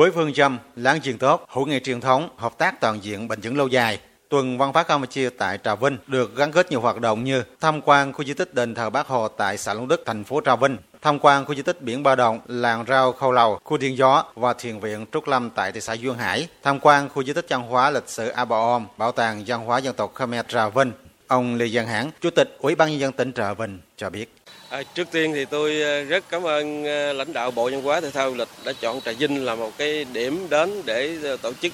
với phương châm láng giềng tốt, hữu nghị truyền thống, hợp tác toàn diện bền vững lâu dài, Tuần Văn hóa Campuchia tại Trà Vinh được gắn kết nhiều hoạt động như tham quan khu di tích đền thờ Bác Hồ tại xã Long Đức, thành phố Trà Vinh, tham quan khu di tích biển Ba Đồng, làng rau Khâu Lầu, khu Điện Gió và thiền viện Trúc Lâm tại thị xã Duyên Hải, tham quan khu di tích văn hóa lịch sử A Bà Om, bảo tàng văn hóa dân tộc Khmer Trà Vinh. Ông Lê Văn Hãn, Chủ tịch Ủy ban nhân dân tỉnh Trà Vinh cho biết. À, trước tiên thì tôi à, rất cảm ơn à, lãnh đạo Bộ Văn hóa Thể thao Du lịch đã chọn Trà Vinh là một cái điểm đến để à, tổ chức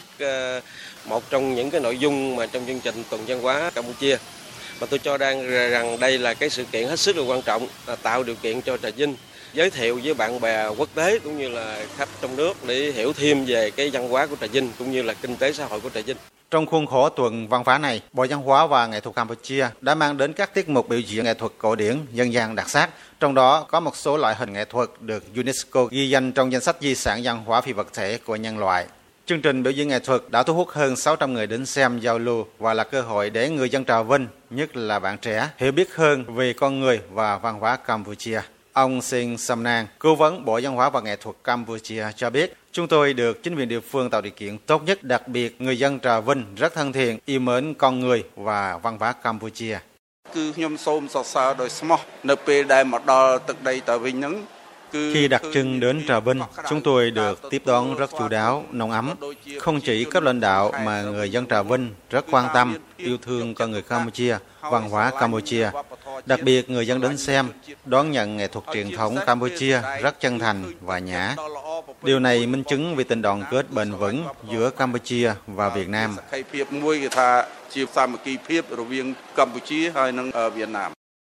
một trong những cái nội dung mà trong chương trình tuần văn hóa Campuchia. Và tôi cho đang rằng đây là cái sự kiện hết sức là quan trọng, là tạo điều kiện cho Trà Vinh giới thiệu với bạn bè quốc tế cũng như là khách trong nước để hiểu thêm về cái văn hóa của Trà Vinh cũng như là kinh tế xã hội của Trà Vinh. Trong khuôn khổ tuần văn hóa này, Bộ Văn hóa và Nghệ thuật Campuchia đã mang đến các tiết mục biểu diễn nghệ thuật cổ điển, dân gian đặc sắc. Trong đó có một số loại hình nghệ thuật được UNESCO ghi danh trong danh sách di sản văn hóa phi vật thể của nhân loại. Chương trình biểu diễn nghệ thuật đã thu hút hơn 600 người đến xem giao lưu và là cơ hội để người dân Trà Vinh, nhất là bạn trẻ, hiểu biết hơn về con người và văn hóa Campuchia. Ông Sinh Samnan, cố vấn Bộ Văn hóa và Nghệ thuật Campuchia cho biết, chúng tôi được chính quyền địa phương tạo điều kiện tốt nhất, đặc biệt người dân Trà Vinh rất thân thiện, yêu mến con người và văn hóa Campuchia. គឺខ្ញុំសូមសរសើរដោយស្មោះនៅពេលដែលមកដល់ទឹកដីតាវិញហ្នឹង khi đặt chân đến Trà Vinh, chúng tôi được tiếp đón rất chu đáo, nồng ấm. Không chỉ cấp lãnh đạo mà người dân Trà Vinh rất quan tâm, yêu thương con người Campuchia, văn hóa Campuchia. Đặc biệt người dân đến xem, đón nhận nghệ thuật truyền thống Campuchia rất chân thành và nhã. Điều này minh chứng về tình đoàn kết bền vững giữa Campuchia và Việt Nam.